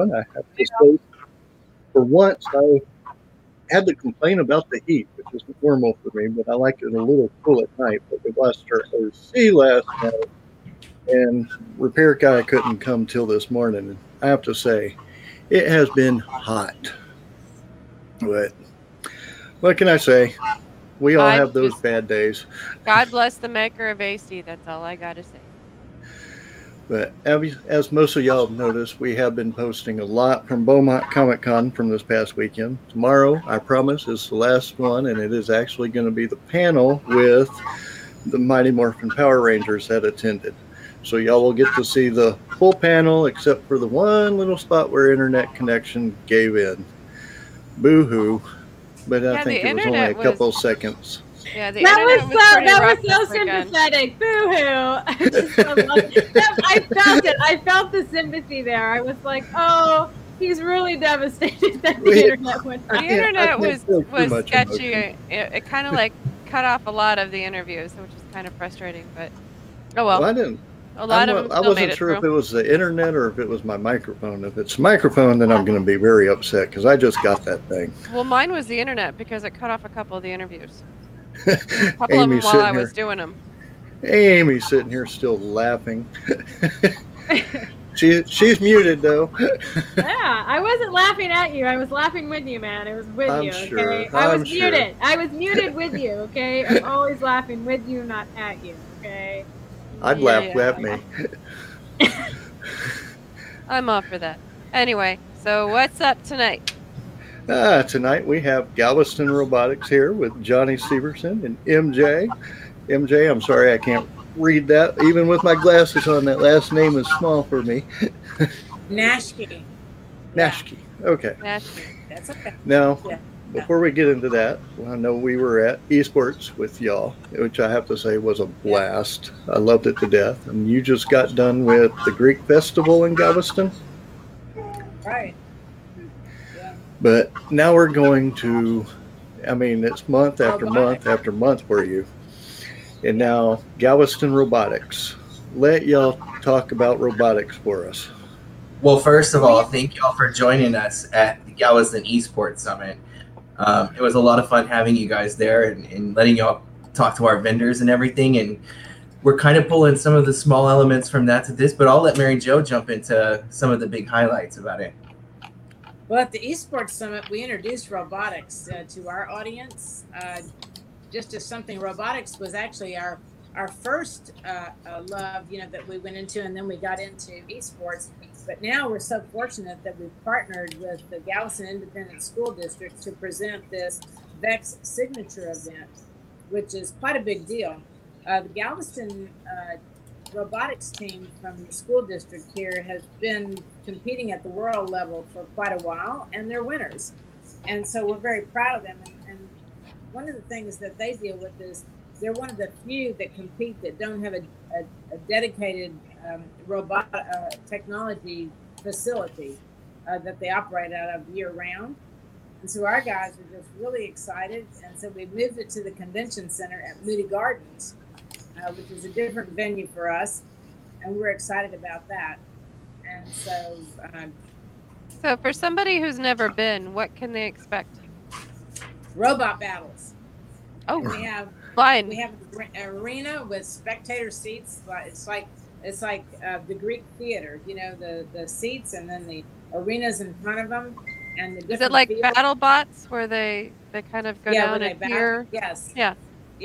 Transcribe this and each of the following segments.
Everyone. I have to say, for once, I had to complain about the heat, which is normal for me, but I like it a little cool at night. But we lost our OC last night, and repair guy couldn't come till this morning. I have to say, it has been hot. But what can I say? We all have those bad days. God bless the maker of AC. That's all I got to say. But as, most of y'all have noticed, we have been posting a lot from Beaumont Comic Con from this past weekend. Tomorrow, I promise, is the last one, and it is actually going to be the panel with the Mighty Morphin Power Rangers that attended. So y'all will get to see the full panel, except for the one little spot where internet connection gave in. Boo hoo! But I Yeah, think it was only a was- couple seconds. Yeah, the That was so pretty that was so sympathetic. Boo hoo! I just so love that- I felt it. I felt the sympathy there. I was like, oh, he's really devastated that the internet went The down. Yeah, internet was was sketchy. emotion. It, it kind of like cut off a lot of the interviews, which is kind of frustrating. But oh Well, well, I didn't. a lot I'm of them I wasn't it sure if it was the internet or if it was my microphone. If it's microphone, then I'm going to be very upset because I just got that thing. Well, mine was the internet because it cut off a couple of the interviews. A couple of them while I was here. doing them. Amy's sitting here still laughing. she she's muted though. Yeah, I wasn't laughing at you. I was laughing with you, man. It was with I'm you. sure. Okay, I was I'm sure. muted. I was muted with you. Okay, I'm always laughing with you, not at you. Okay. I'd laugh at me. I'm off for that. Anyway, so what's up tonight? Ah, tonight we have Galveston Robotics here with Johnny Steverson and MJ. MJ, I'm sorry I can't read that. Even with my glasses on, that last name is small for me. Nashki. Nashki. Okay. Nashville. That's okay. Now, Yeah. before we get into that, I know we were at esports with y'all, which I have to say was a blast. I loved it to death. And you just got done with the Greek festival in Galveston, Right. Yeah. but now we're going to. I mean, it's month after month after month for you, and now Galveston Robotics. Let y'all talk about robotics for us. Well, first of all, thank y'all for joining us at the Galveston Esports Summit. Um, it was a lot of fun having you guys there and, and letting y'all talk to our vendors and everything. And we're kind of pulling some of the small elements from that to this, but I'll let Mary Jo jump into some of the big highlights about it. Well, at the Esports Summit, we introduced robotics uh, to our audience. Uh, just as something, robotics was actually our our first uh, uh, love, you know, that we went into, and then we got into esports. But now we're so fortunate that we've partnered with the Galveston Independent School District to present this VEX signature event, which is quite a big deal. Uh, the Galveston uh, robotics team from the school district here has been competing at the world level for quite a while, and they're winners. And so we're very proud of them. And, and one of the things that they deal with is they're one of the few that compete that don't have a, a, a dedicated um, robot uh, technology facility uh, that they operate out of year round. And so our guys are just really excited. And so we moved it to the convention center at Moody Gardens, uh, which is a different venue for us. And we're excited about that. And so, um, So, for somebody who's never been, what can they expect? robot battles. Oh, We have fine. we have an arena with spectator seats. but It's like it's like uh, the Greek theater, you know, the the seats and then the arenas in front of them, and the Is it like fields. battle bots where they they kind of go yeah, down and battle. Yes. Yeah.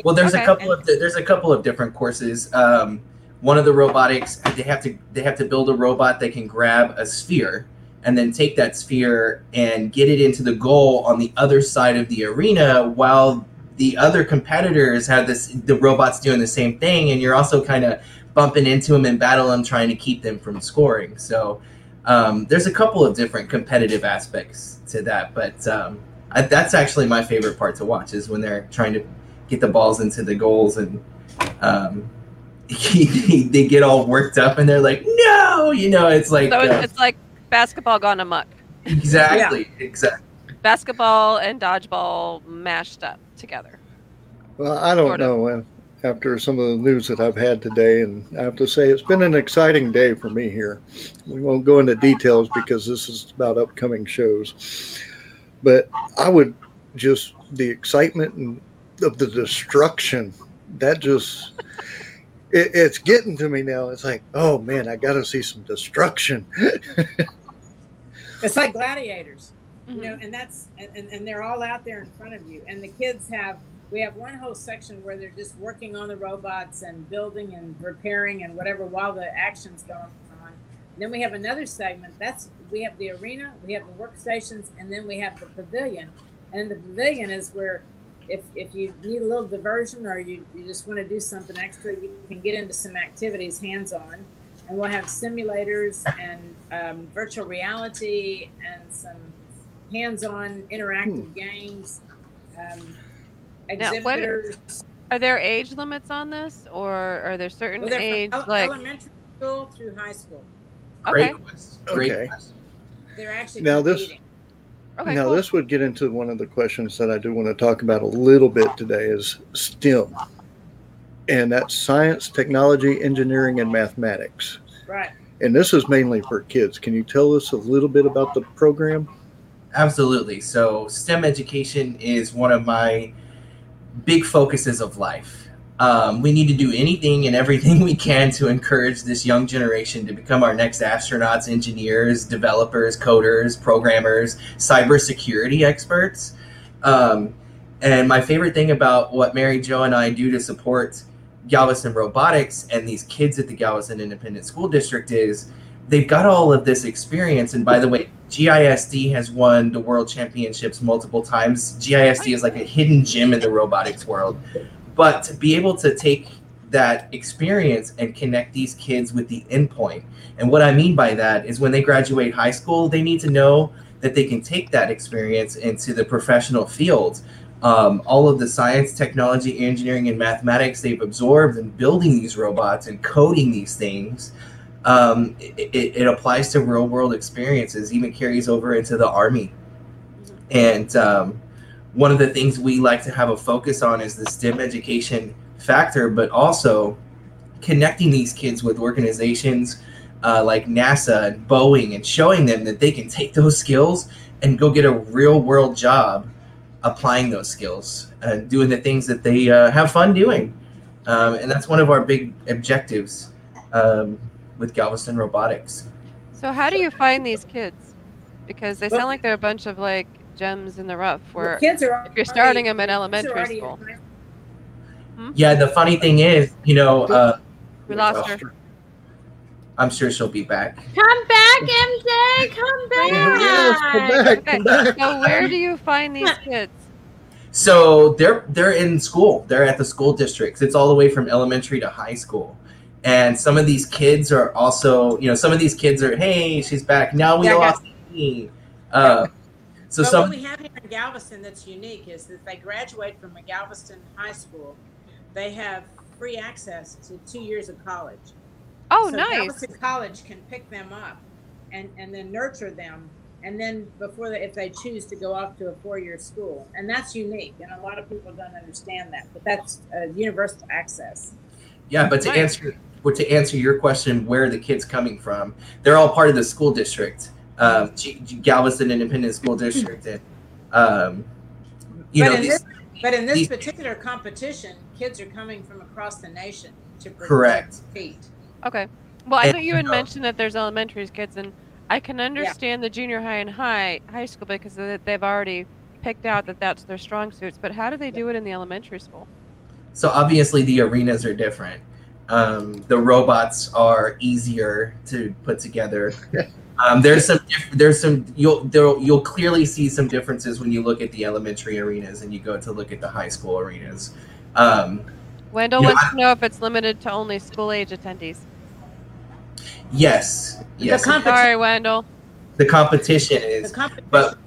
Well, there's Okay. a couple of there's a couple of different courses. Um, one of the robotics they have to they have to build a robot that can grab a sphere and then take that sphere and get it into the goal on the other side of the arena while the other competitors have this the robots doing the same thing and you're also kind of bumping into them and battle them trying to keep them from scoring so um, there's a couple of different competitive aspects to that but um, I, that's actually my favorite part to watch is when they're trying to get the balls into the goals and um, they get all worked up and they're like no you know it's like So uh, it's, it's like basketball gone amok. exactly exactly Basketball and dodgeball mashed up together. Well, I don't Sort know. And after some of the news that I've had today, and I have to say it's been an exciting day for me here. We won't go into details because this is about upcoming shows, but I would just the excitement and of the destruction that just it, it's getting to me now. It's like, oh man, I got to see some destruction. It's like gladiators, you know, Mhm. and that's and, and, and they're all out there in front of you. And the kids have we have one whole section where they're just working on the robots and building and repairing and whatever while the action's going on. Then we have another segment. That's we have the arena, we have the workstations, and then we have the pavilion. And the pavilion is where if, if you need a little diversion or you, you just want to do something extra, you can get into some activities hands on. And we'll have simulators and um, virtual reality and some hands on interactive games, um, Now, what- exhibitors. Are there age limits on this, or are there certain Well, they're from age ele- like? elementary school through high school. Great Okay. question. Great Okay. They're actually Now this- competing. Okay, now, cool. this would get into one of the questions that I do want to talk about a little bit today is STEM, and that's science, technology, engineering, and mathematics. right. And this is mainly for kids. Can you tell us a little bit about the program? Absolutely. So, STEM education is one of my big focuses of life. Um, we need to do anything and everything we can to encourage this young generation to become our next astronauts, engineers, developers, coders, programmers, cybersecurity experts. Um, and my favorite thing about what Mary Jo and I do to support Galveston Robotics and these kids at the Galveston Independent School District is they've got all of this experience. And by the way, GISD has won the world championships multiple times. GISD is like a hidden gem in the robotics world. But to be able to take that experience and connect these kids with the endpoint. And what I mean by that is when they graduate high school, they need to know that they can take that experience into the professional field. Um, all of the science, technology, engineering, and mathematics they've absorbed in building these robots and coding these things um, it, it, applies to real world experiences, even carries over into the army. And um, one of the things we like to have a focus on is the STEM education factor, but also connecting these kids with organizations uh, like NASA and Boeing and showing them that they can take those skills and go get a real world job applying those skills and doing the things that they uh, have fun doing. Um, and that's one of our big objectives. Um, with Galveston Robotics. So how do you find these kids? Because they sound like they're a bunch of like gems in the rough. Where Well, kids are if you're starting already- them in elementary already in school. high- Yeah, the funny thing is, you know, uh, we lost her. I'm sure she'll be back. Come back, MJ. Come back. Yes, come back, come back. So where do you find these kids? So they're they're in school. They're at the school districts. It's all the way from elementary to high school. And some of these kids are also, you know, some of these kids are, hey, she's back. Now we Yeah, I got- lost. Uh, so but some what we have here in Galveston that's unique is that they graduate from a Galveston high school. They have free access to two years of college. Oh, so nice. Galveston College can pick them up and, and then nurture them. And then before they, if they choose to go off to a four-year school, and that's unique, and a lot of people don't understand that, but that's uh, universal access. Yeah, but to Right. answer but to answer your question, where are the kids coming from? They're all part of the school district, um, G- G- Galveston Independent School District, and um, you but know in these, this, but in this these- particular competition, kids are coming from across the nation to Correct. compete. Okay. Well, I And, know you had uh, mentioned that there's elementary kids, and I can understand the junior high and high high school because they- they've already picked out that that's their strong suits. But how do they do it in the elementary school? so obviously the arenas are different. Um, the robots are easier to put together. Um, there's some diff- there's some you'll there, you'll clearly see some differences when you look at the elementary arenas and you go to look at the high school arenas. Um, Wendell Yeah, wants to know if it's limited to only school age attendees. yes, yes. The competi- Sorry, Wendell. the competition is. The is competition but-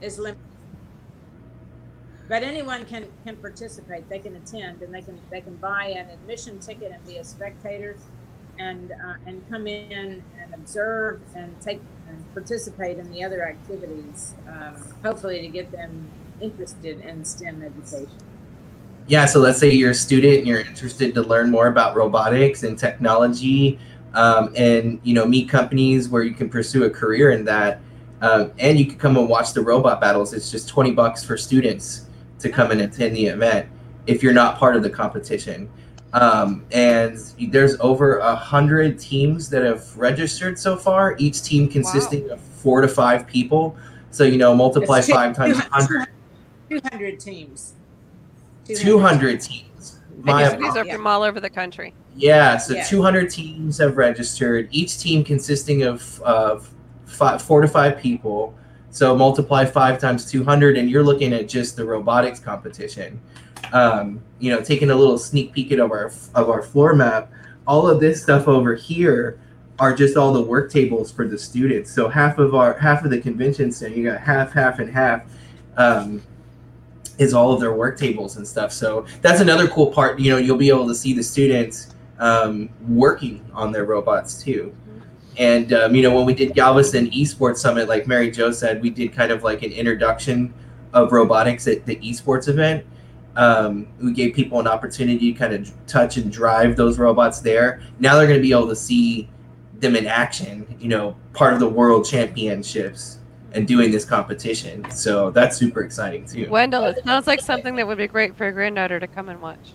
is limited. But anyone can, can participate, they can attend, and they can, they can buy an admission ticket and be a spectator and, uh, and come in and observe and take, and participate in the other activities, um, hopefully to get them interested in STEM education. yeah, so let's say you're a student and you're interested to learn more about robotics and technology, um, and you know meet companies where you can pursue a career in that, um, and you can come and watch the robot battles. It's just twenty bucks for students to come and attend the event if you're not part of the competition. Um, and there's over a hundred teams that have registered so far. Each team consisting of four to five people. So you know, multiply two- five times 200 hundred. 200 teams. 200 teams. My these are from all over the country. Yeah, so Yeah. 200 teams have registered. Each team consisting of, of five, four to five people. So multiply five times 200, and you're looking at just the robotics competition. Um, you know, taking a little sneak peek at of our of our floor map. All of this stuff over here are just all the work tables for the students. So half of our half of the convention center, you got half, half, and half. Um, is all of their work tables and stuff. So that's another cool part. You know, you'll be able to see the students um, working on their robots too. And um, you know, when we did Galveston Esports Summit, like Mary Jo said, we did kind of like an introduction of robotics at the esports event. Um, we gave people an opportunity to kind of touch and drive those robots there. Now they're going to be able to see them in action. You know, part of the world championships and doing this competition. So that's super exciting too. Wendell, it sounds like something that would be great for your granddaughter to come and watch.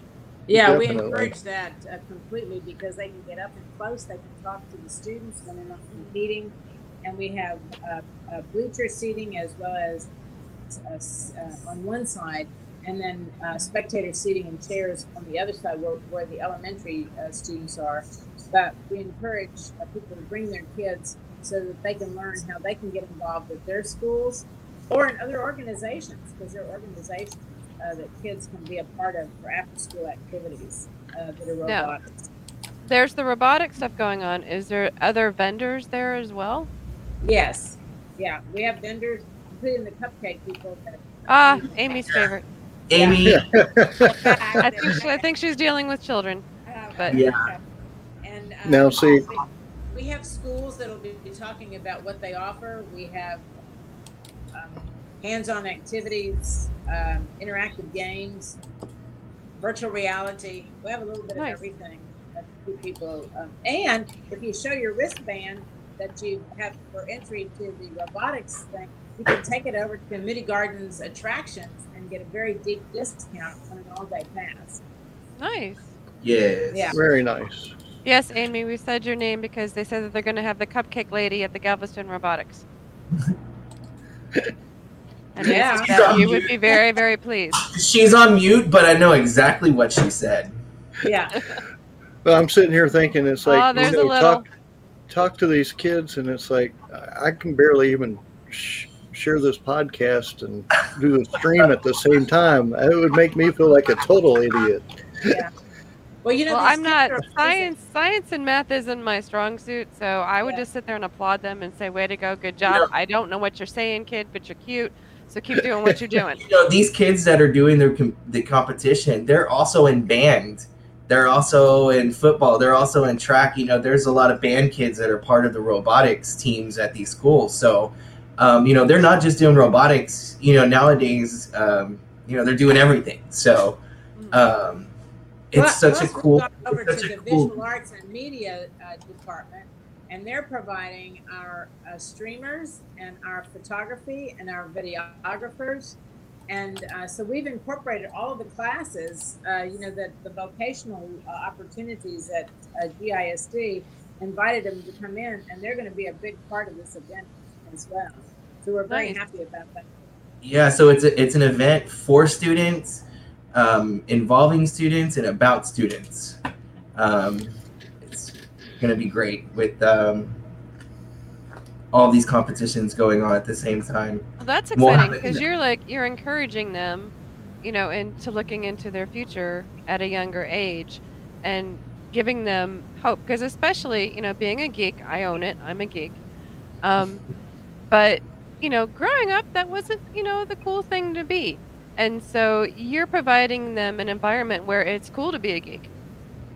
Yeah, we encourage that uh, completely because they can get up and close. They can talk to the students when they're not competing, and we have uh, uh, bleacher seating as well as uh, uh, on one side, and then uh, spectator seating and chairs on the other side where, where the elementary uh, students are. But we encourage uh, people to bring their kids so that they can learn how they can get involved with their schools or in other organizations because there are organizations uh, that kids can be a part of for after school activities uh, that are robotics. There's the robotic stuff going on. Is there other vendors there as well? Yes. Yeah. We have vendors, including the cupcake people. That, Ah, Amy's favorite. Amy, I think she, I think she's dealing with children. but- Yeah. And uh, Now, see- we- we have schools that'll be be talking about what they offer. We have um, hands-on activities, um, interactive games, virtual reality. We have a little bit Nice. of everything that for people. Um, and if you show your wristband that you have for entry to the robotics thing, you can take it over to the Moody Gardens attractions and get a very deep discount on an all-day pass. Nice. yes. Yeah. Very nice. Yes, Amy, we said your name because they said that they're going to have the cupcake lady at the Galveston Robotics. And Yeah. said that you would be very, very pleased. She's on mute, but I know exactly what she said. Yeah. But I'm sitting here thinking it's like oh, you know, talk talk to these kids, and it's like I I can barely even sh- share this podcast and do the stream at the same time. It would make me feel like a total idiot. Yeah. Well, you know, Well, I'm not are amazing. science. Science and math isn't my strong suit, so I would Yeah. just sit there and applaud them and say, "Way to go, good job." know- I don't know what you're saying, kid, but you're cute. So keep doing what you're doing. You know, these kids that are doing their com- the competition, they're also in band. They're also in football. They're also in track. You know, there's a lot of band kids that are part of the robotics teams at these schools. So, um, you know, they're not just doing robotics. You know, nowadays, um, you know, they're doing everything. So, um, it's Well, such a cool. move Over it's to such the cool- visual arts and media uh, department, and they're providing our uh, streamers and our photography and our videographers, and uh, so we've incorporated all of the classes. Uh, you know, that the vocational uh, opportunities at uh, GISD invited them to come in, and they're going to be a big part of this event as well. So we're very Nice. happy about that. Yeah, so it's a, it's an event for students, um, involving students and about students. Um, it's going to be great with um, all these competitions going on at the same time. Well, that's exciting because you're like you're encouraging them, you know, into looking into their future at a younger age, and giving them hope. Because especially, you know, being a geek, I own it. I'm a geek. Um, but you know, growing up, that wasn't you know the cool thing to be, and so you're providing them an environment where it's cool to be a geek,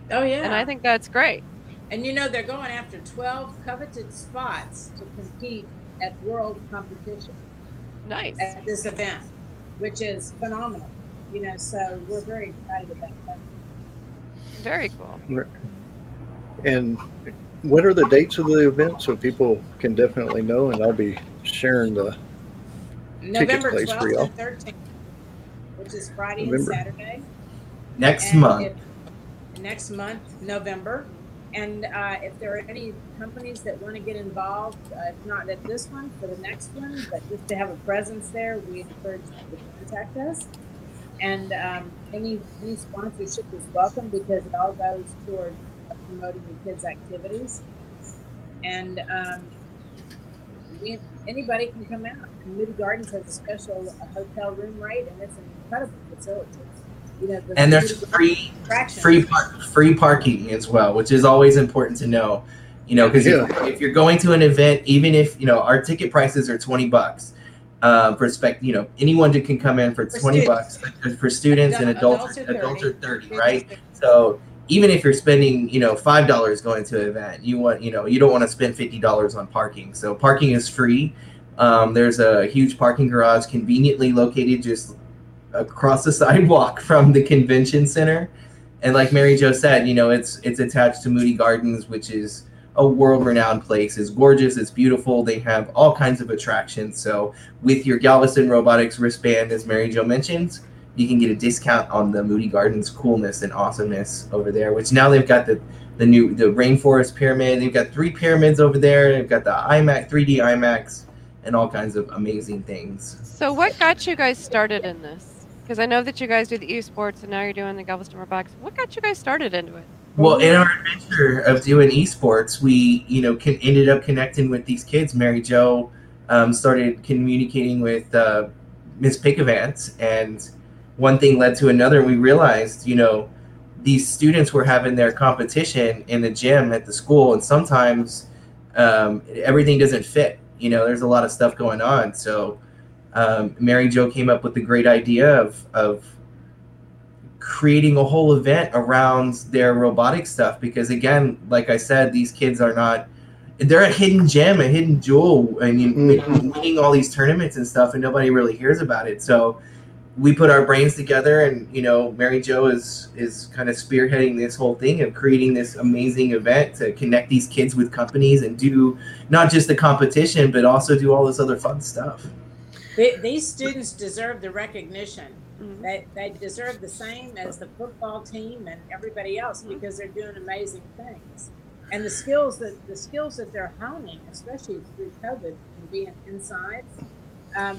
Oh yeah, and I think that's great. And you know, they're going after 12 coveted spots to compete at world competition Nice. at this event, which is phenomenal. You know, so we're very excited about that. Very cool. And what are the dates of the event so people can definitely know? And I'll be sharing the. November place for 12th y'all. and 13th, which is Friday November. and Saturday. Next And month. if- Next month, November. And uh, if there are any companies that want to get involved, uh, if not at this one, for the next one, but just to have a presence there, we encourage them to contact us. And um, any, any sponsorship is welcome because it all goes toward promoting the kids' activities. And um, we, anybody can come out. Community Gardens has a special uh, hotel room rate, and it's an incredible facility. You know, the And there's free free par- free parking as well, which is always important to know. You know, because Yeah. if, if you're going to an event, even if you know our ticket prices are twenty bucks, um, for spec, you know, anyone can come in for For twenty students. bucks uh, for students and adults. adults are Adults are thirty, right? So even if you're spending, you know, five dollars going to an event, you want, you know, you don't want to spend fifty dollars on parking. So parking is free. Um, there's a huge parking garage conveniently located just across the sidewalk from the convention center. And like Mary Jo said, you know, it's it's attached to Moody Gardens, which is a world-renowned place. It's gorgeous. It's beautiful. They have all kinds of attractions. So with your Galveston Robotics wristband, as Mary Jo mentioned, you can get a discount on the Moody Gardens coolness and awesomeness over there. Which now they've got the the new the rainforest pyramid. They've got three pyramids over there. They've got the IMAX 3D IMAX and all kinds of amazing things. So, what got you guys started in this? Because I know that you guys do the esports and now you're doing the Galveston Robotics. What got you guys started into it? Well, in our adventure of doing esports, we you know can, ended up connecting with these kids. Mary Jo um, started communicating with uh, Miss Pickavance, and one thing led to another. And we realized, you know, these students were having their competition in the gym at the school, and sometimes um, everything doesn't fit. You know, there's a lot of stuff going on. So um, Mary Jo came up with the great idea of of creating a whole event around their robotic stuff because again like i said these kids are not they're a hidden gem a hidden jewel and you Mhm. winning all these tournaments and stuff and nobody really hears about it so we put our brains together and you know mary jo is is kind of spearheading this whole thing of creating this amazing event to connect these kids with companies and do not just the competition but also do all this other fun stuff They, these students deserve the recognition. Mhm. They, they deserve the same as the football team and everybody else because they're doing amazing things. And the skills that the skills that they're honing, especially through COVID and being inside, um,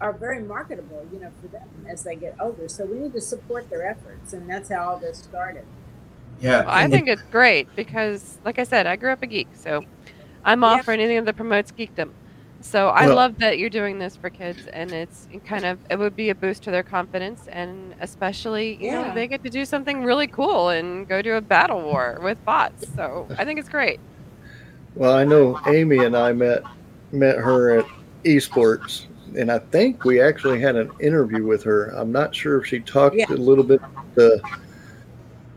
are very marketable, you know, for them as they get older. So we need to support their efforts, and that's how all this started. yeah Well, I think it's great because, like I said, I grew up a geek, so I'm all Yeah. for anything that promotes geekdom. So I Well- love that you're doing this for kids, and it's kind of it would be a boost to their confidence, and especially you know they get to do something really cool and go to a battle war with bots. So I think it's great. Well, I know Amy and I met met her at esports, and I think we actually had an interview with her. I'm not sure if she talked Yeah. a little bit the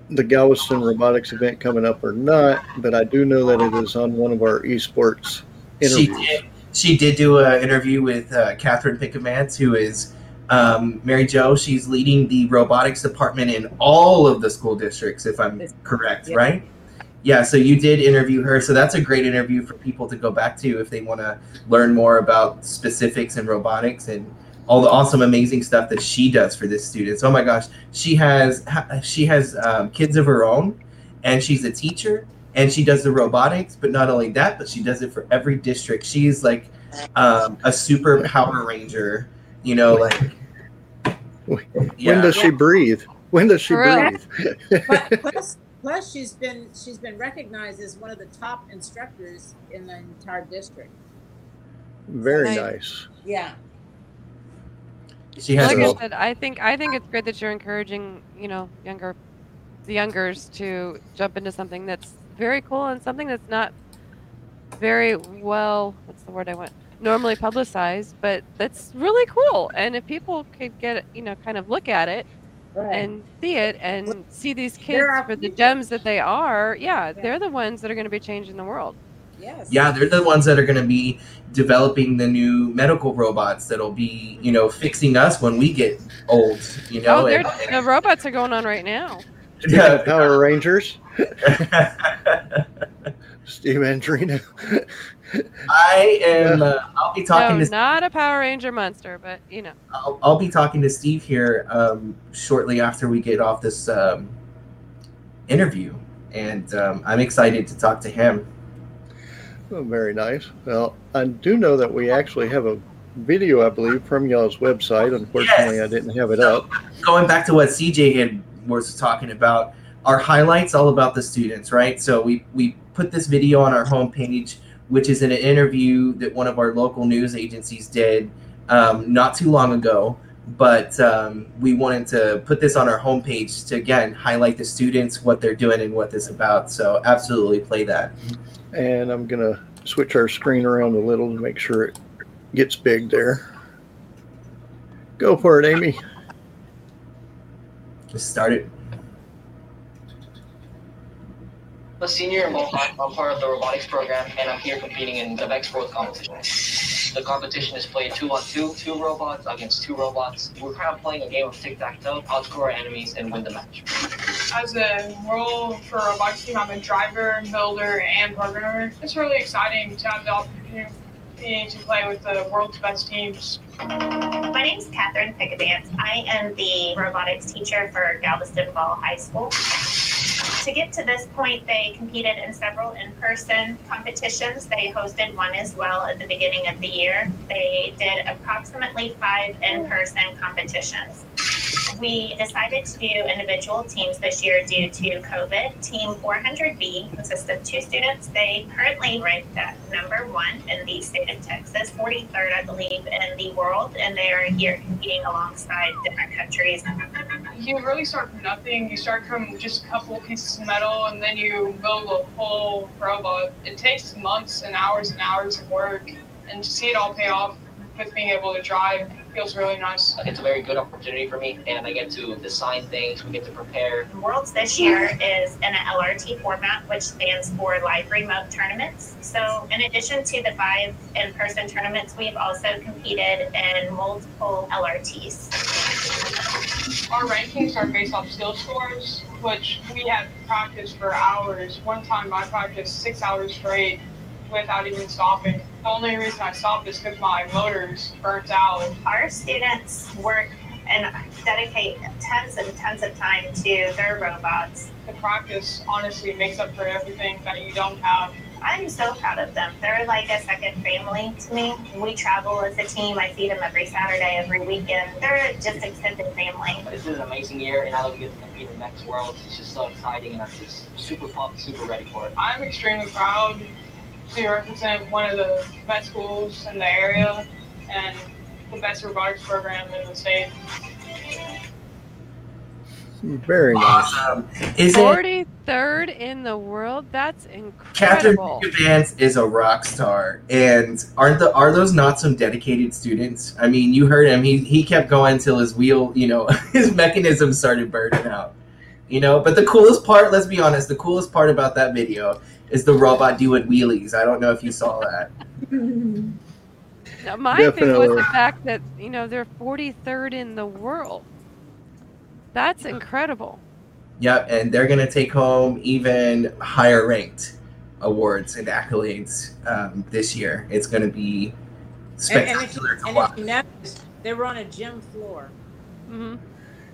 the Galveston robotics event coming up or not, but I do know that it is on one of our esports She did. She did do an interview with uh, Catherine Pickavance, who is um, Mary Jo. She's leading the robotics department in all of the school districts, if I'm correct, Yeah. right? Yeah. So you did interview her. So that's a great interview for people to go back to if they want to learn more about specifics and robotics and all the awesome, amazing stuff that she does for this students. Oh my gosh, she has she has um, kids of her own, and she's a teacher and she does the robotics but not only that but she does it for every district she's like um, a super power ranger you know like When yeah does she breathe? When does she For real. breathe? But plus, plus, she's been she's been recognized as one of the top instructors in the entire district. Very Nice. nice. Yeah. she has like a, I said, I think I think it's great that you're encouraging you know younger the youngers to jump into something that's very cool and something that's not very well what's the word I want normally publicized, but that's really cool. And if people could get you know kind of look at it Right. and see it and see these kids They're for the gems that they are, yeah, they're the ones that are going to be changing the world. Yes. Yeah, they're the ones that are going to be developing the new medical robots that'll be, you know, fixing us when we get old. You know, oh, they're, and- the robots are going on right now. Yeah, Power Rangers, Steve Andrino. I am. Uh, I'll be talking no, to. not a Power Ranger monster, but you know. I'll, I'll be talking to Steve here um, shortly after we get off this um, interview, and um, I'm excited to talk to him. Oh, very nice. Well, I do know that we actually have a video, I believe, from y'all's website. Unfortunately, I didn't have it up. Going back to what CJ had was talking about, our highlights all about the students, right? So we we put this video on our homepage, which is in an interview that one of our local news agencies did um, not too long ago. But um, we wanted to put this on our homepage to again highlight the students, what they're doing, and what this is about. So absolutely play that. And I'm going to switch our screen around a little to make sure it gets big there. Go for it, Amy. Just start it. I'm a senior in Mohawk. I'm part of the robotics program, and I'm here competing in the Vex World competition. The competition is played two on two, two robots against two robots. We're kind of playing a game of tic-tac-toe, outscore our enemies, and win the match. As a role for a robotics team, I'm a driver, builder, and programmer. It's really exciting to have the opportunity to play with the world's best teams. My name is Catherine Pickavance. I am the robotics teacher for Galveston Ball High School. To get to this point, they competed in several in person competitions. They hosted one as well at the beginning of the year. They did approximately five in person competitions. We decided to do individual teams this year due to COVID. Team 400B consists of two students. They currently ranked at number one in the state of Texas, 43rd, I believe, in the world, and they are here competing alongside different countries. You really start from nothing. You start from just a couple pieces of metal, and then you build a whole robot. It takes months and hours and hours of work, and to see it all pay off with being able to drive feels really nice. It's a very good opportunity for me, and I get to design things, we get to prepare. The worlds this year is in an LRT format, which stands for Live Remote Tournaments. So, in addition to the five in person tournaments, we've also competed in multiple LRTs. Our rankings are based off skill scores, which we have practiced for hours. One time I practiced six hours straight without even stopping. The only reason I stopped is because my motors burnt out. Our students work and dedicate tons and tons of time to their robots. The practice honestly makes up for everything that you don't have. I'm so proud of them. They're like a second family to me. We travel as a team. I see them every Saturday, every weekend. They're just extended family. This is an amazing year, and I look getting to compete in Vex World. It's just so exciting, and I'm just super pumped, super ready for it. I'm extremely proud to represent one of the best schools in the area and the best robotics program in the state. Very nice. Awesome. Is it 43rd in the world? That's incredible. Catherine incredible. Vance is a rock star, and aren't the are those not some dedicated students? I mean, you heard him; he he kept going till his wheel, you know, his mechanism started burning out. You know, but the coolest part, let's be honest, the coolest part about that video is the robot doing wheelies. I don't know if you saw that. Now, my thing was the fact that, you know, they're 43rd in the world. That's incredible. Yep, and they're gonna take home even higher ranked awards and accolades um, this year. It's gonna be And, and, if you, spectacular and if you notice, they were on a gym floor. hmm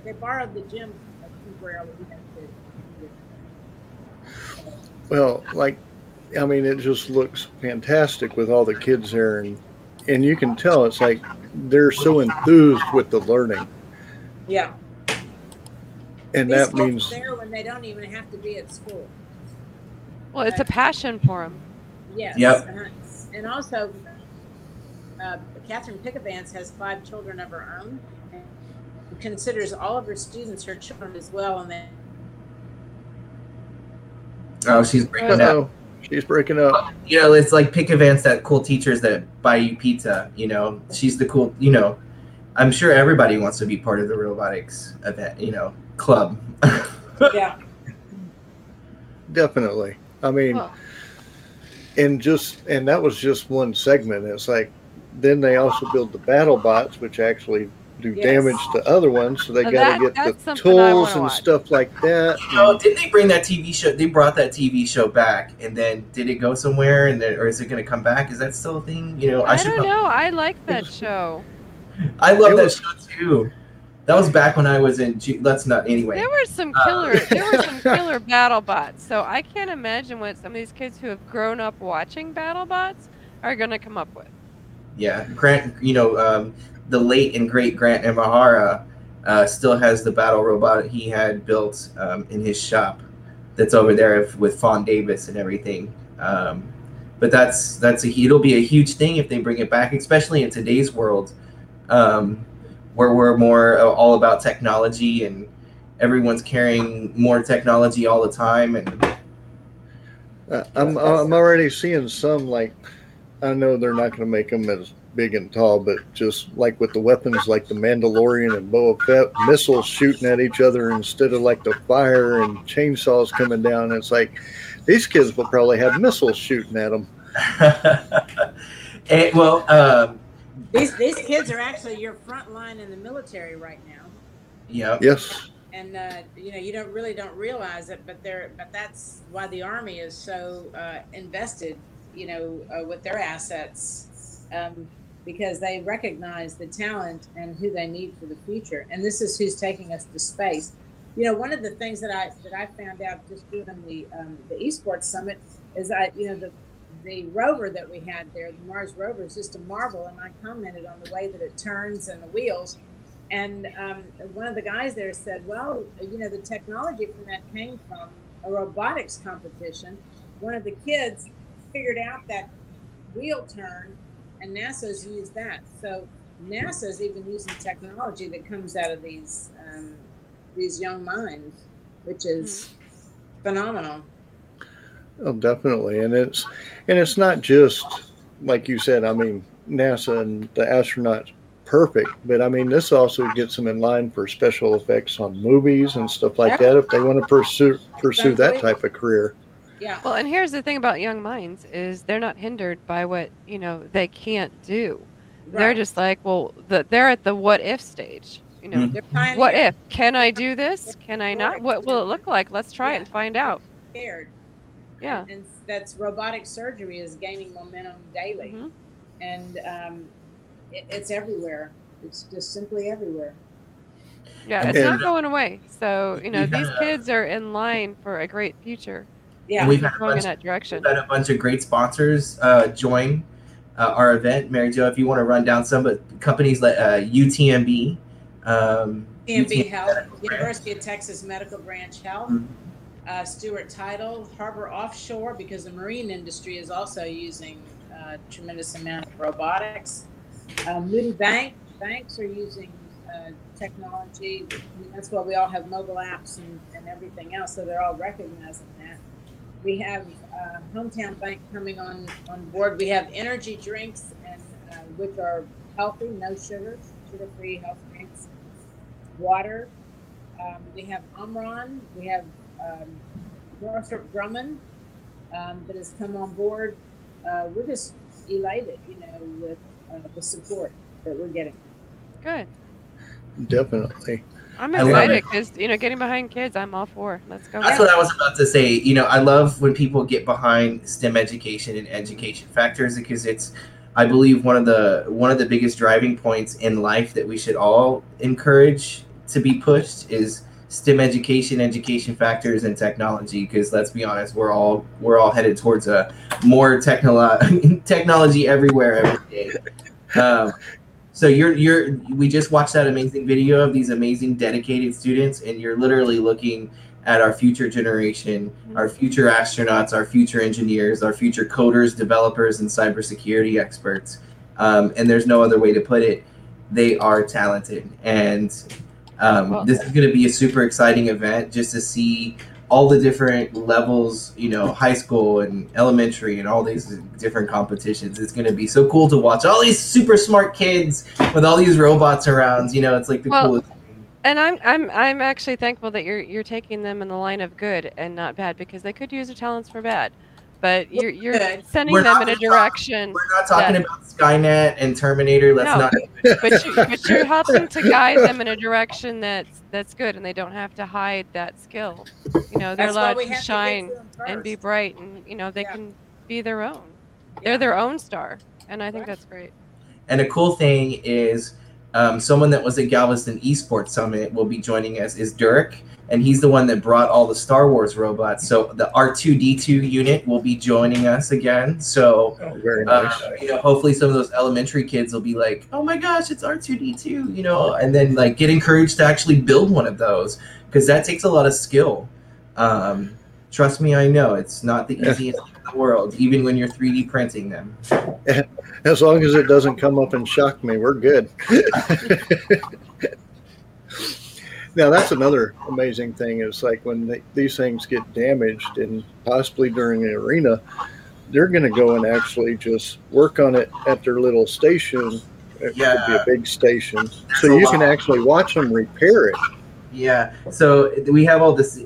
They borrowed the gym temporarily. We had to- Well, like, I mean, it just looks fantastic with all the kids there, and and you can tell it's like they're so enthused with the learning, Yeah. and These that means there when they don't even have to be at school. Well, it's a passion for them. Yes. Yep. uh-huh. And also, uh, Catherine Pickavance has five children of her own and considers all of her students her children as well. And then Oh, she's breaking up. oh, she's breaking up. You know, it's like pick events that cool teachers that buy you pizza. You know, she's the cool. You know, I'm sure everybody wants to be part of the robotics event. You know, club. yeah, Definitely. I mean, Well, and just and that was just one segment. It's like then they also build the battle bots, which actually do Yes. damage to other ones. So they got to get the tools and watch. stuff like that. Oh, didn't they bring that TV show? They brought that TV show back, and then did it go somewhere? And then, or is it going to come back? Is that still a thing? You know, I, should don't know. I like that show. I love It that was- show too. That was back when I was in. Let's not anyway. There were some Uh, killer. there were some killer battle bots. So I can't imagine what some of these kids who have grown up watching battle bots are going to come up with. Yeah, Grant. You know, um, the late and great Grant Imahara uh, still has the battle robot he had built um, in his shop. That's over there with Fon Davis and everything. Um, but that's that's a it'll be a huge thing if they bring it back, especially in today's world, um, where we're more uh, all about technology and everyone's carrying more technology all the time and Uh, I'm I'm already seeing some like I know they're not going to make them as big and tall, but just like with the weapons like the Mandalorian and Boba Fett, missiles shooting at each other instead of like the fire and chainsaws coming down. It's like these kids will probably have missiles shooting at them. and, well, um, These these kids are actually your front line in the military right now. yeah, Yes, and uh, you know you don't really don't realize it, but they're but that's why the army is so uh, invested, you know, uh, with their assets, um, because they recognize the talent and who they need for the future, and this is who's taking us to space. You know, one of the things that I that I found out just doing the um, the esports summit is I you know the the rover that we had there, the Mars rover, is just a marvel, and I commented on the way that it turns and the wheels. And um, one of the guys there said, "Well, you know, the technology from that came from a robotics competition. One of the kids figured out that wheel turn, and NASA's used that. So NASA's even using technology that comes out of these um, these young minds, which is phenomenal. oh, definitely, and it's and it's not just like you said. I mean, NASA and the astronauts perfect, but I mean, this also gets them in line for special effects on movies and stuff like that if they want to pursue pursue that type of career. Yeah, Well, and here's the thing about young minds is they're not hindered by what, you know, they can't do. They're just like, well, the, they're at the what if stage. You know, Mhm. What if? Can I do this? Can I not? What will it look like? Let's try it and find out. scared. Yeah. and that's robotic surgery is gaining momentum daily. Mhm. and um, it, it's everywhere. It's just simply everywhere. Yeah, it's And- not going away. So, you know, We've these kids are in line for a great future. Yeah, And we've had a Going in bunch, that direction. we've had a bunch of great sponsors uh, join uh, our event. Mary Jo, if you want to run down some, but companies like uh, UTMB, um, UTMB Health, University of Texas Medical Branch Health, Mhm. uh, Stewart Title, Harbor Offshore, because the marine industry is also using a tremendous amount of robotics. Uh, Moody Bank, banks are using uh, technology. I mean, that's why we all have mobile apps and, and everything else, so they're all recognizing that. We have uh, Hometown Bank coming on, on board. We have energy drinks, and uh, which are healthy, no sugars, sugar-free health drinks. Water. Um, we have Omron. We have um, Northrop Grumman um, that has come on board. Uh, we're just elated, you know, with uh, the support that we're getting. Good. Definitely. I'm excited it. because, you know, getting behind kids, I'm all for. Let's go. That's what I was about to say. You know, I love when people get behind STEM education and education factors because it's, I believe, one of the one of the biggest driving points in life that we should all encourage to be pushed is STEM education, education factors, and technology. Because let's be honest, we're all we're all headed towards a more technolo- technology everywhere every day. Um, so you're you're we just watched that amazing video of these amazing dedicated students, and you're literally looking at our future generation, our future astronauts, our future engineers, our future coders, developers, and cybersecurity experts. Um, and there's no other way to put it. They are talented, and um, this is going to be a super exciting event just to see all the different levels, you know, high school and elementary and all these different competitions. It's going to be so cool to watch all these super smart kids with all these robots around. You know, it's like the Well, coolest. thing. And I'm I'm I'm actually thankful that you're you're taking them in the line of good and not bad because they could use their talents for bad. But you're you're sending We're them not in a gonna direction. We're not talking Yeah. about Skynet and Terminator. Let's No. not. but you, but you're helping to guide them in a direction that's that's good, and they don't have to hide that skill. You know, they're That's allowed to have to get shine to and be bright, and you know they Yeah. can be their own. Yeah. They're their own star, and I think that's great. And a cool thing is, um, someone that was at Galveston Esports Summit will be joining us is Dirk, and he's the one that brought all the Star Wars robots. So the R two D two unit will be joining us again. So Oh, very uh, you know, hopefully some of those elementary kids will be like, "Oh my gosh, it's R2D2," you know, and then like get encouraged to actually build one of those because that takes a lot of skill. Um, trust me, I know it's not the easiest the world, even when you're 3D printing them. As long as it doesn't come up and shock me, we're good. now that's another amazing thing is like when they, these things get damaged and possibly during the arena, they're going to go and actually just work on it at their little station. It could be a big station, so you can actually watch them repair it. Yeah. So we have all this.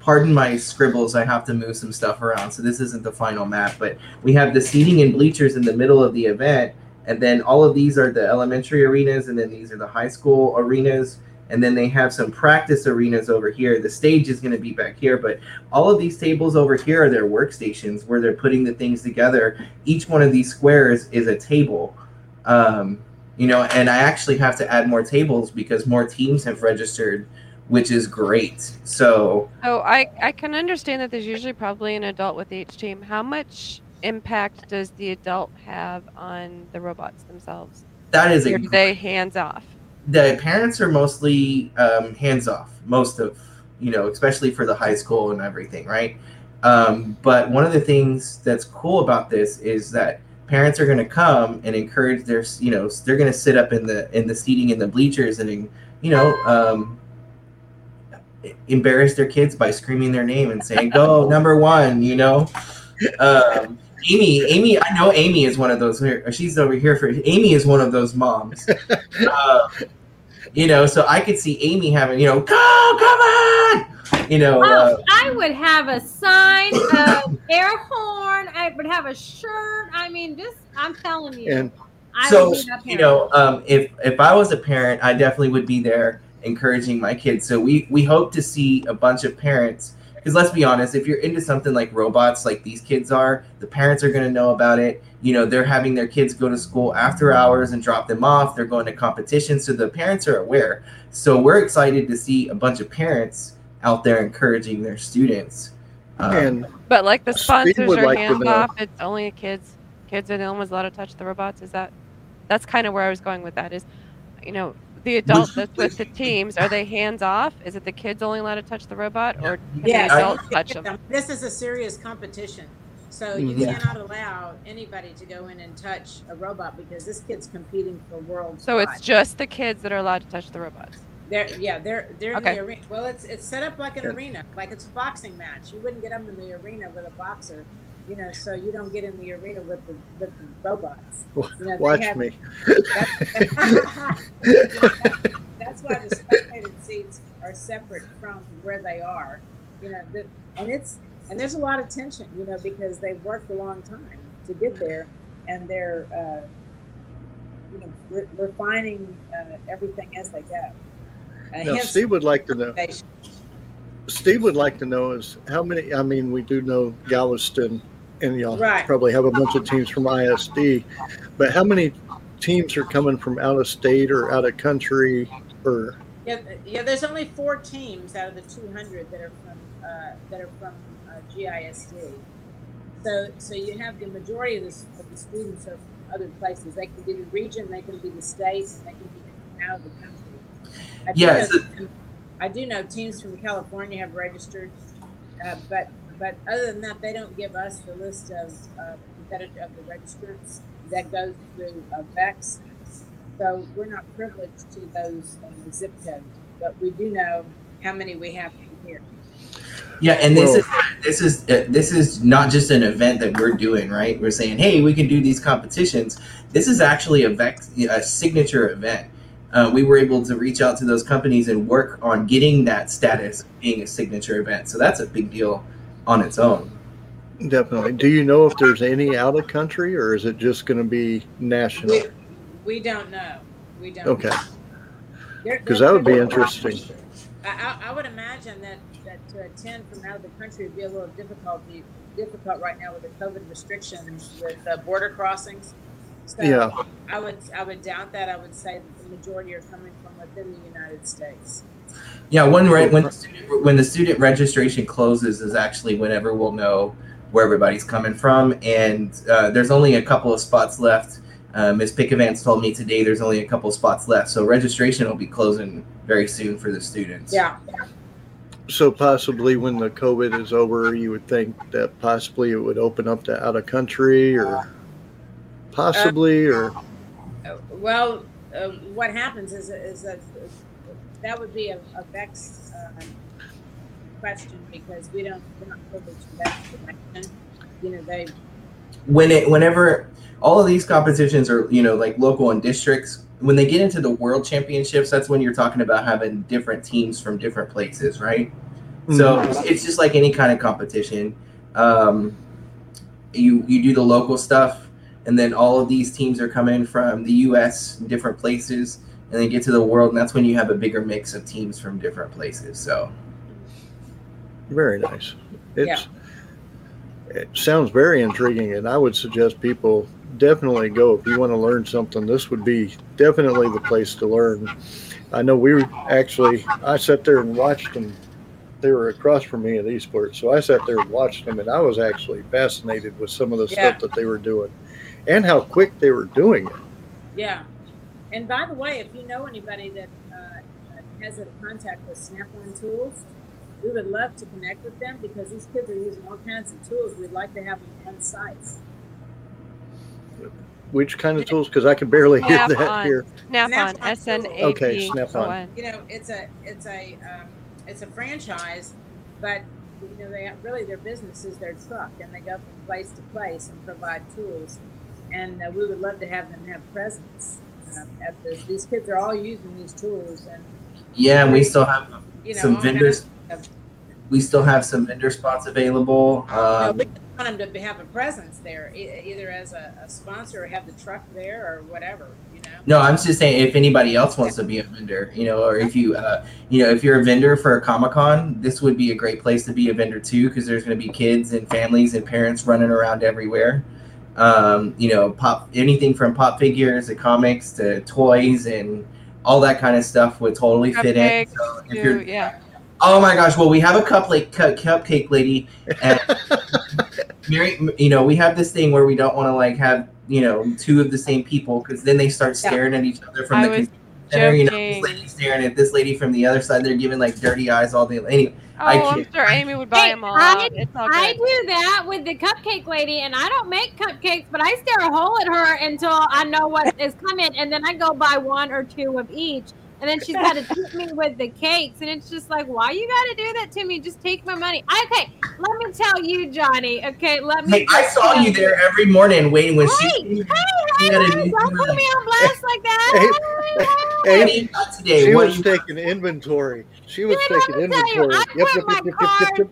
Pardon my scribbles. I have to move some stuff around. So this isn't the final map, but we have the seating and bleachers in the middle of the event, and then all of these are the elementary arenas, and then these are the high school arenas, and then they have some practice arenas over here. The stage is going to be back here, but all of these tables over here are their workstations where they're putting the things together. Each one of these squares is a table. Um, you know, and I actually have to add more tables because more teams have registered, which is great. So So I I can understand that there's usually probably an adult with each team. How much impact does the adult have on the robots themselves? that is Or a they hands off? the parents are mostly um, hands off most of you know especially for the high school and everything right um, but one of the things that's cool about this is that parents are going to come and encourage their you know they're going to sit up in the in the seating in the bleachers and you know um, embarrass their kids by screaming their name and saying go number one you know um, Amy, Amy, I know Amy is one of those. She's over here for Amy is one of those moms. Uh, you know, so I could see Amy having, you know, go, come on, you know. Uh, Oh, I would have a sign, a air horn. I would have a shirt. I mean, just I'm telling you. And I so would be that you know, um, if if I was a parent, I definitely would be there encouraging my kids. So we we hope to see a bunch of parents. Because let's be honest, if you're into something like robots, like these kids are, the parents are going to know about it. You know, they're having their kids go to school after hours and drop them off. They're going to competitions, so the parents are aware. So we're excited to see a bunch of parents out there encouraging their students. Um, But like the sponsors are like hands off. It's only kids. Kids are the only ones allowed to touch the robots. Is that? That's kind of where I was going with that. Is, you know, the adult that's with the teams. Are they hands off? Is it the kids only allowed to touch the robot, or can Yes. the adults touch them? This is a serious competition. So mm, you Yeah. cannot allow anybody to go in and touch a robot because this kid's competing for world. So it's just the kids that are allowed to touch the robots. They're yeah, they're they're in the arena. Well, it's it's set up like an arena, like it's a boxing match. You wouldn't get them in the arena with a boxer, you know. So you don't get in the arena with the with the robots. You know, watch have- me. That's why the spectator seats are separate from where they are. You know, the, and it's and there's a lot of tension, you know, because they've worked a long time to get there, and they're uh, you know re- refining uh, everything as they go. Uh, Now, Steve would like to know. Steve would like to know is how many. I mean, we do know Galveston, and y'all Right. probably have a bunch of teams from ISD, but how many teams are coming from out of state or out of country? Or Yeah, yeah. There's only four teams out of the 200 that are from uh, that are from uh, GISD. So, so you have the majority of the, of the students are from other places. They can be the region, they can be the state, they can be out of the country. I do Yeah, know- so- I do know teams from California have registered, uh, but but other than that, they don't give us the list of uh, competitive of the registrants that goes through uh, VEX. So we're not privileged to those um, zip codes, but we do know how many we have here. Yeah, and this Well- is this is uh, this is not just an event that we're doing, right? We're saying, hey, we can do these competitions. This is actually a vex, a signature event. Uh, we were able to reach out to those companies and work on getting that status being a signature event. So that's a big deal on its own. Definitely. Do you know if there's any out of country or is it just going to be national? We, we don't know. We don't. Okay. Because that would be interesting. I, I, I would imagine that, that to attend from out of the country would be a little difficulty, difficult right now with the COVID restrictions with uh, border crossings. So Yeah. I would, I would doubt that. I would say that the majority are coming from within the United States. Yeah, when right when the student, when the student registration closes is actually whenever we'll know where everybody's coming from, and uh, there's only a couple of spots left. Uh, Ms. Pickavance told me today there's only a couple of spots left, so registration will be closing very soon for the students. Yeah. So possibly when the COVID is over, you would think that possibly it would open up to out of country or possibly or Uh, Well, uh, what happens is, is that that would be a, a vex um, question because we don't, we're not privileged to that information. You know, they, when it whenever all of these competitions are you know like local and districts when they get into the world championships that's when you're talking about having different teams from different places right? So it's just like any kind of competition. Um, you you do the local stuff and then all of these teams are coming from the us different places and they get to the world and that's when you have a bigger mix of teams from different places so very nice. It's it sounds very intriguing and I would suggest people definitely go if you want to learn something. This would be definitely the place to learn. I know we were actually I sat there and watched them. They were across from me at esports, so I sat there and watched them, and I was actually fascinated with some of the Yeah. stuff that they were doing, and how quick they were doing it. yeah. And by the way, if you know anybody that uh, has a contact with Snap-on Tools, we would love to connect with them because these kids are using all kinds of tools. We'd like to have them on site. Which kind of tools? Because I can barely hear that Snap-on. here. Snap on Snap-on S N A P. Okay, Snap-on. O-N. you know, it's a it's a um, it's a franchise, but you know, they really their business is their truck, and they go from place to place and provide tools. And uh, we would love to have them have presence at this. These kids are all using these tools, and yeah and we still have you know, some vendors kinds we still have some vendor spots available of- no, um, we want them to have a presence there, either as a, a sponsor or have the truck there or whatever. You know. No, I'm just saying if anybody else wants to be a vendor, you know, or if you, uh, you know, if you're a vendor for a Comic Con, this would be a great place to be a vendor too, because there's going to be kids and families and parents running around everywhere. Um, you know, pop anything from pop figures to comics to toys and all that kind of stuff would totally fit in. So if you're, yeah. oh my gosh, well we have a cupcake cu- cupcake lady, and Mary, you know, we have this thing where we don't want to like have you know two of the same people because then they start Yeah. staring at each other from I the was center. You know, this lady staring at this lady from the other side. They're giving like dirty eyes all day. Anyway, Oh, I'm can't- sure Amy would buy them all. I- it's all I do that with the cupcake lady, and I don't make cupcakes, but I stare a hole at her until I know what is coming, and then I go buy one or two of each. And then she's got to treat me with the cakes, and it's just like, why you got to do that to me? Just take my money. Okay, let me tell you, Johnny. Okay, let me. hey, I saw you there every morning waiting when Hey, she. hey, she hey, had a hey, new- don't put me on blast like that. Hey, Hey, hey, What you today? she What was you- taking inventory. She was Did I taking tell you, inventory. I put my card-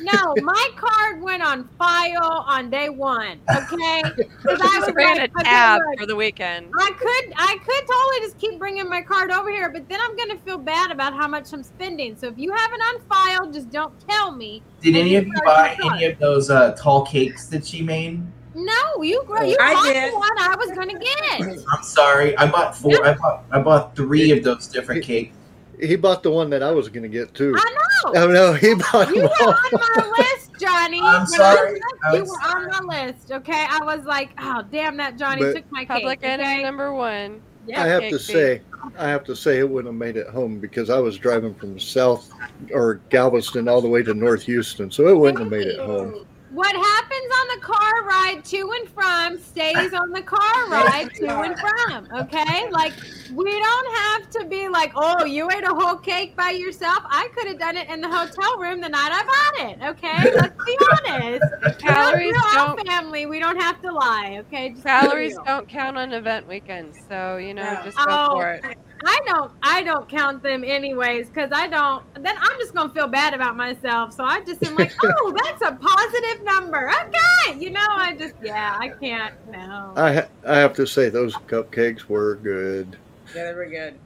No, my card went on file on day one. Okay, because I was ran like, a okay, tab look, for the weekend. I could, I could totally just keep bringing my card over here, but then I'm gonna feel bad about how much I'm spending. So if you have it on file, just don't tell me. Did any of you buy any of those uh, tall cakes that she made? No, you, gr- you I bought did. the one I was gonna get. I'm sorry, I bought four. I bought I bought three of those different cakes. He bought the one that I was going to get too. I know. Oh no, he bought You were all. on my list, Johnny. I'm sorry. I I You was were on my list, okay? I was like, oh, damn, that Johnny But- took my Public cake. enemy Okay? number one. Yeah. I have to thief. say, I have to say, it wouldn't have made it home because I was driving from South or Galveston all the way to North Houston, so it wouldn't have made it home. What happens on the car ride to and from stays on the car ride to and from. Okay, like we don't have to be like, oh, you ate a whole cake by yourself. I could have done it in the hotel room the night I bought it. Okay, let's be honest. Calories We're all don't family. We don't have to lie. Okay, Just calories don't count on event weekends, so you know No. just go Oh, for it. I don't I don't count them anyways because I don't then I'm just gonna feel bad about myself. So I just am like, oh, that's a positive number. Okay, you know, I just yeah, I can't. No. I ha- I have to say those cupcakes were good, Yeah, they were good.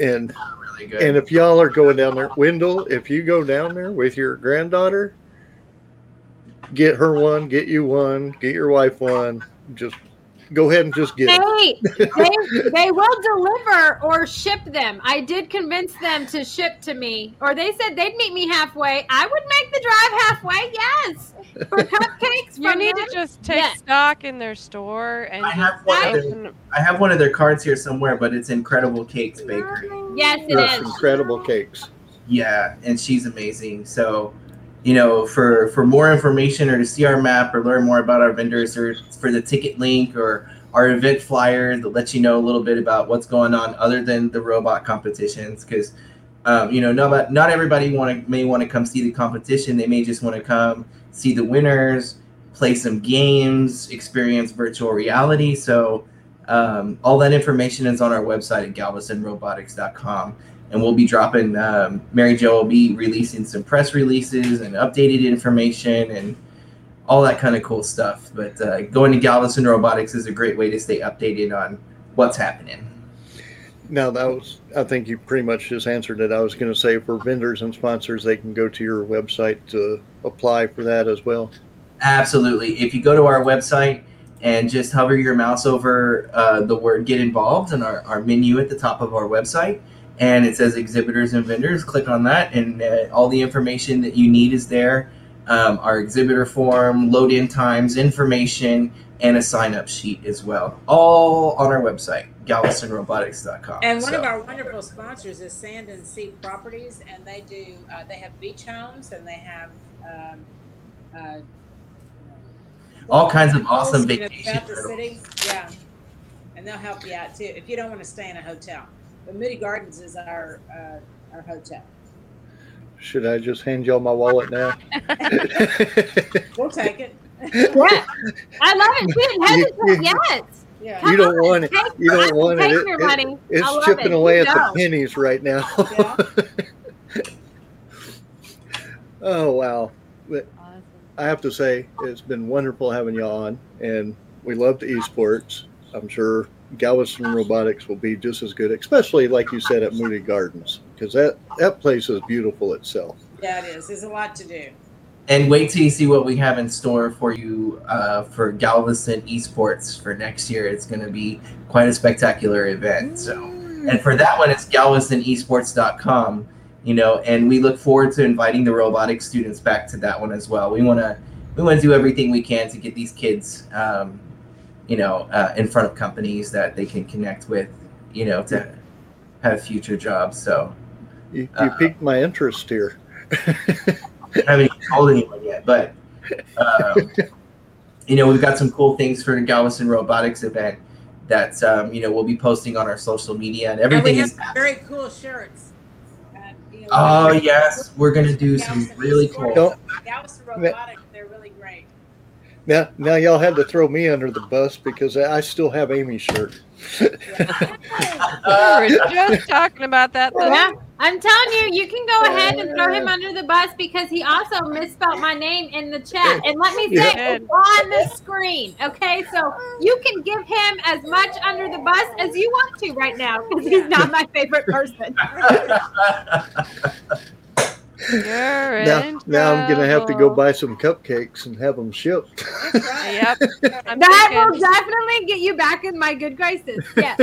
and Really good. and if y'all are going down there, Wendell, if you go down there with your granddaughter, get her one, get you one, get your wife one. Just go ahead and just get them. Hey, they, they will deliver or ship them. I did convince them to ship to me, or they said they'd meet me halfway. I would make the drive halfway. Yes, for cupcakes. You from need them. to just take Yeah. stock in their store and I have one of their. I have one of their cards here somewhere, but it's Incredible Cakes Bakery. Yes, it Yes, is. incredible cakes. Yeah, and she's amazing. So, you know, for for more information or to see our map or learn more about our vendors or for the ticket link or our event flyer that lets you know a little bit about what's going on other than the robot competitions. Because um, you know not not everybody want to may want to come see the competition. They may just want to come see the winners play some games experience virtual reality. So um, all that information is on our website at galvestonrobotics.com and we'll be dropping um, mary jo will be releasing some press releases and updated information and all that kind of cool stuff but uh, going to galveston robotics is a great way to stay updated on what's happening Now that was, I think you pretty much just answered it. I was going to say for vendors and sponsors, they can go to your website to apply for that as well. absolutely if you go to our website and just hover your mouse over uh, the word get involved in our, our menu at the top of our website and it says exhibitors and vendors. Click on that and uh, all the information that you need is there. Um, our exhibitor form load in times information and a sign up sheet as well. All on our website galvestonrobotics.com And one So- of our wonderful sponsors is Sand and Sea Properties, and they do uh, they have beach homes and they have um, uh, all kinds of awesome vacation throughout the city. Yeah, and they'll help you out too if you don't want to stay in a hotel. But Moody Gardens is our uh, our hotel. Should I just hand y'all my wallet now? We'll take it. Yeah, I love it. She didn't hesitate yet. Yeah. Come you don't on, want it. take- You don't will want it. It- your it- money. It's chipping it. away You at the pennies right now. Yeah. oh wow! Awesome. I have to say it's been wonderful having y'all on, and we love the esports. I'm sure Galveston Robotics will be just as good, especially like you said at Moody Gardens, because that that place is beautiful itself. Yeah, it is. There's a lot to do. And wait till you see what we have in store for you uh, for Galveston Esports for next year. It's going to be quite a spectacular event. So, and for that one, it's galvestonesports.com. You know, and we look forward to inviting the robotics students back to that one as well. We want to we want to do everything we can to get these kids, um, you know, uh, in front of companies that they can connect with. You know, to have future jobs. So, You, you Uh, piqued my interest here. I haven't even told anyone yet, but um, you know, we've got some cool things for the Galveston Robotics event that um, you know we'll be posting on our social media and And everything we have is. very cool shirts. Uh, you know, Oh yes, we're gonna do some Galveston really Esports, cool. Galveston Robotics, they're really great. Now, now y'all had to throw me under the bus because I still have Amy's shirt. Uh, we were just talking about that. the Yeah, I'm telling you, you can go ahead and throw him under the bus because he also misspelled my name in the chat. And let me say, Yeah. on the screen. Okay, so you can give him as much under the bus as you want to right now because he's not my favorite person. You're Now, in now I'm gonna have to go buy some cupcakes and have them shipped. Yep. I'm that will definitely get you back in my good graces. Yes.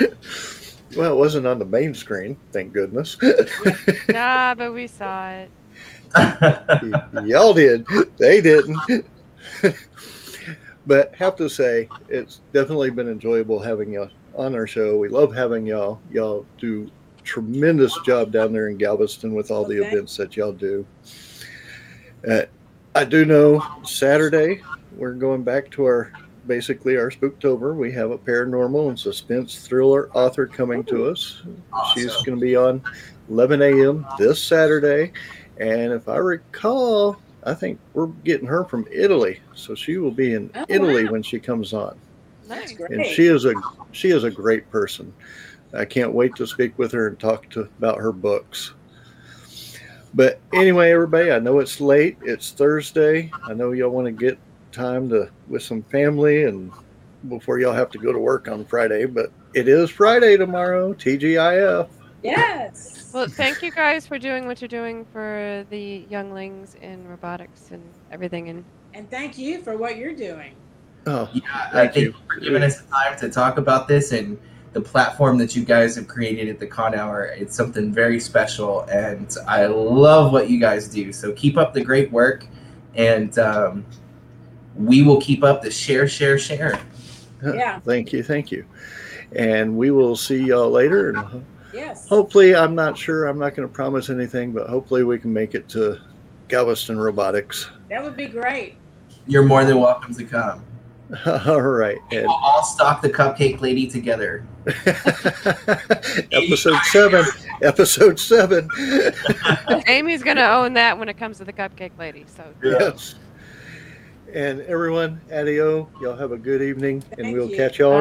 Well, it wasn't on the main screen, thank goodness. nah, but we saw it. y'all did, they didn't. but have to say, it's definitely been enjoyable having y'all on our show. We love having y'all. Y'all do tremendous job down there in Galveston with all the Okay. events that y'all do. Uh, I do know Saturday we're going back to our basically our Spooktober. We have a paranormal and suspense thriller author coming to us. She's going to be on 11 a.m. this Saturday. And if I recall, I think we're getting her from Italy. So she will be in Oh, Italy wow. when she comes on. That's great. And she is a she is a great person. I can't wait to speak with her and talk to about her books. But anyway, everybody, I know it's late. It's Thursday. I know y'all want to get time to with some family and before y'all have to go to work on Friday. But it is Friday tomorrow. TGIF. Yes. Well, thank you guys for doing what you're doing for the younglings in robotics and everything. And And thank you for what you're doing. Oh, Yeah, I Thank thank you. you for giving us the time to talk about this and the platform that you guys have created at the Con Hour. It's something very special, and I love what you guys do. So keep up the great work, and um, we will keep up the share, share, share. Yeah. thank you, thank you. And we will see y'all later. And Yes. hopefully, I'm not sure. I'm not going to promise anything, but hopefully, we can make it to Galveston Robotics. That would be great. You're more than welcome to come. All right. And And we'll all stalk the Cupcake Lady together. episode seven. Episode seven. Amy's gonna own that when it comes to the cupcake lady. So yes. And everyone, adio. Y'all have a good evening, and we'll you. catch y'all Bye.